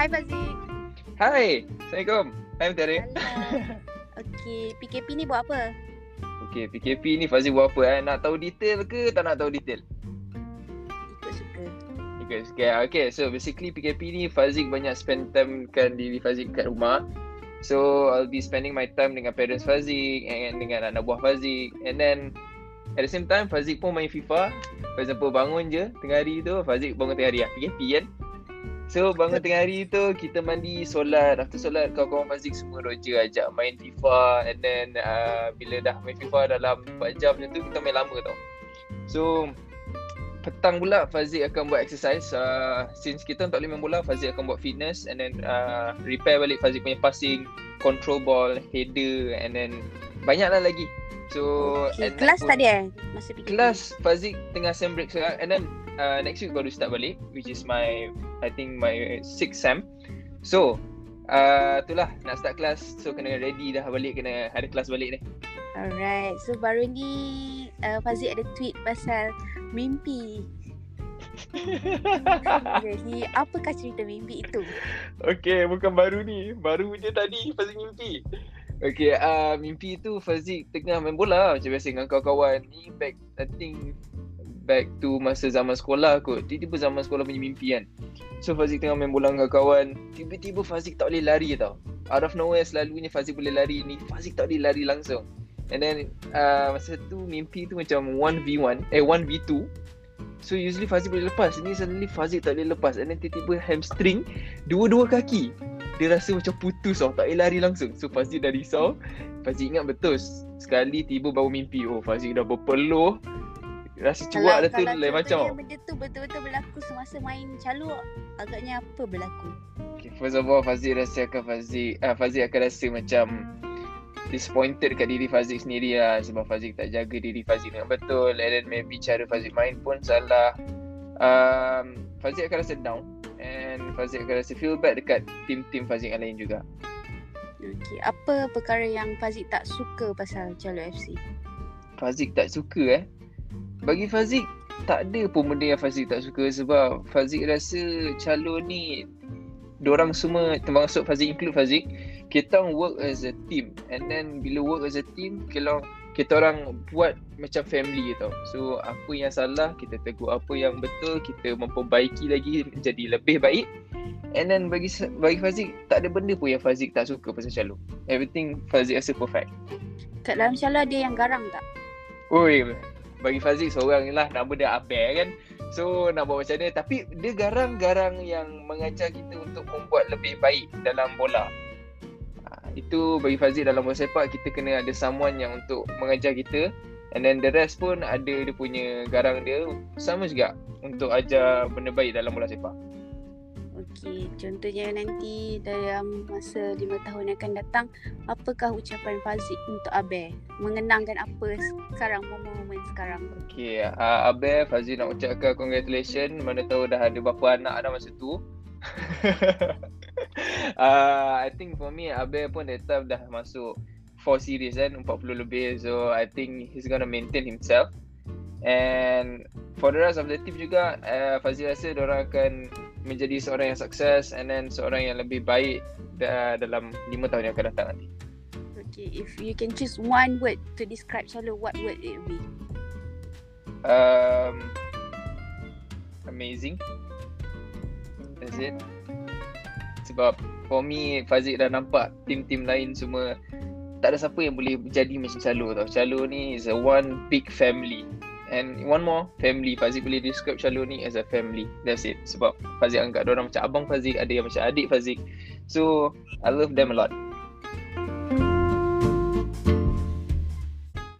Hai Fazik. Hai, Assalamualaikum. Hai Menteri. Okey, PKP ni buat apa? Okey, PKP ni Fazik buat apa eh? Nak tahu detail ke tak nak tahu detail? Ikut suka. Ikut sikit. Okay, so basically PKP ni Fazik banyak spend time kan diri Fazik kat rumah. So, I'll be spending my time dengan parents Fazik and dengan anak buah Fazik. And then, at the same time, Fazik pun main FIFA. For example, bangun je tengah hari tu, Fazik bangun tengah hari lah. PKP kan? So, bangun tengah hari tu, kita mandi, solat. After solat, kawan-kawan Fazik semua roja ajak main FIFA. And then, uh, bila dah main FIFA dalam 4 jam macam tu, kita main lama tau. So, petang pula Fazik akan buat exercise uh, since kita tak boleh main bola Fazik akan buat fitness and then uh, repair balik Fazik punya passing control ball header and then banyak lah lagi so Okay. Kelas pun- ada eh? Masa PKP. kelas Fazik tengah sem break sekarang and then uh, next week baru start balik which is my I think my sixth sem so uh, itulah nak start kelas so kena ready dah balik kena ada kelas balik ni Alright. So baru ni uh, Fazik ada tweet pasal mimpi. Jadi apakah cerita mimpi itu? Okay, bukan baru ni. Baru je tadi Fazik mimpi. Okay, uh, mimpi tu Fazik tengah main bola macam biasa dengan kawan-kawan. Ni back, I think back to masa zaman sekolah kot. Tiba-tiba zaman sekolah punya mimpi kan. So Fazik tengah main bola dengan kawan. Tiba-tiba Fazik tak boleh lari tau. Out of nowhere selalunya Fazik boleh lari. Ni Fazik tak boleh lari langsung. And then uh, masa tu mimpi tu macam 1v1. Eh 1v2. So usually Fazik boleh lepas. Ni suddenly Fazik tak boleh lepas. And then tiba-tiba hamstring. Dua-dua kaki dia rasa macam putus tau tak boleh lari langsung so Fazik dah risau Fazik ingat betul sekali tiba baru mimpi oh Fazik dah berpeluh rasa cuak dah tu lain macam tau. benda tu betul-betul berlaku semasa main calo agaknya apa berlaku? okay, first of all Fazik rasa akan Fazik ah, Fazik akan rasa macam disappointed kat diri Fazik sendiri lah sebab Fazik tak jaga diri Fazik dengan betul and then maybe cara Fazik main pun salah um, Fazik akan rasa down and Fazik akan rasa feel bad dekat tim-tim Fazik yang lain juga Okey, apa perkara yang Fazik tak suka pasal Calo FC? Fazik tak suka eh Bagi Fazik Tak ada pun benda yang Fazik tak suka Sebab Fazik rasa calon ni Diorang semua Termasuk Fazik include Fazik Kita orang work as a team. And then bila work as a team Kita kita orang buat macam family tau. So apa yang salah kita tegur Apa yang betul kita memperbaiki lagi Jadi lebih baik. And then bagi bagi Fazik Tak ada benda pun yang Fazik tak suka pasal calon. Everything Fazik rasa perfect. Kat dalam calo ada yang garang tak? Oi, bagi Fazik seorang ni lah nama dia Abel kan. So nak buat macam mana tapi dia garang-garang yang mengajar kita untuk membuat lebih baik dalam bola. Ha, itu bagi Fazik dalam bola sepak kita kena ada someone yang untuk mengajar kita and then the rest pun ada dia punya garang dia sama juga untuk ajar benda baik dalam bola sepak. Okey, contohnya nanti dalam masa lima tahun yang akan datang, apakah ucapan Fazik untuk Abel? Mengenangkan apa sekarang, momen-momen sekarang. Okay, uh, Abel Fazik nak ucapkan congratulations mana tahu dah ada berapa anak dah masa tu. uh, I think for me Abel pun that time dah masuk 4 series kan 40 lebih so I think he's gonna maintain himself and for the rest of the team juga uh, Fazil rasa diorang akan menjadi seorang yang sukses and then seorang yang lebih baik da- dalam 5 tahun yang akan datang nanti. Okay, if you can choose one word to describe Calo, what would it be? um, amazing. That's it. Sebab for me Fazik dah nampak tim-tim lain semua tak ada siapa yang boleh jadi macam Calo tau. Calo ni is a one big family and one more family. Fazik boleh describe Calo ni as a family. That's it. Sebab Fazik anggap orang macam abang Fazik ada yang macam adik Fazik so I love them a lot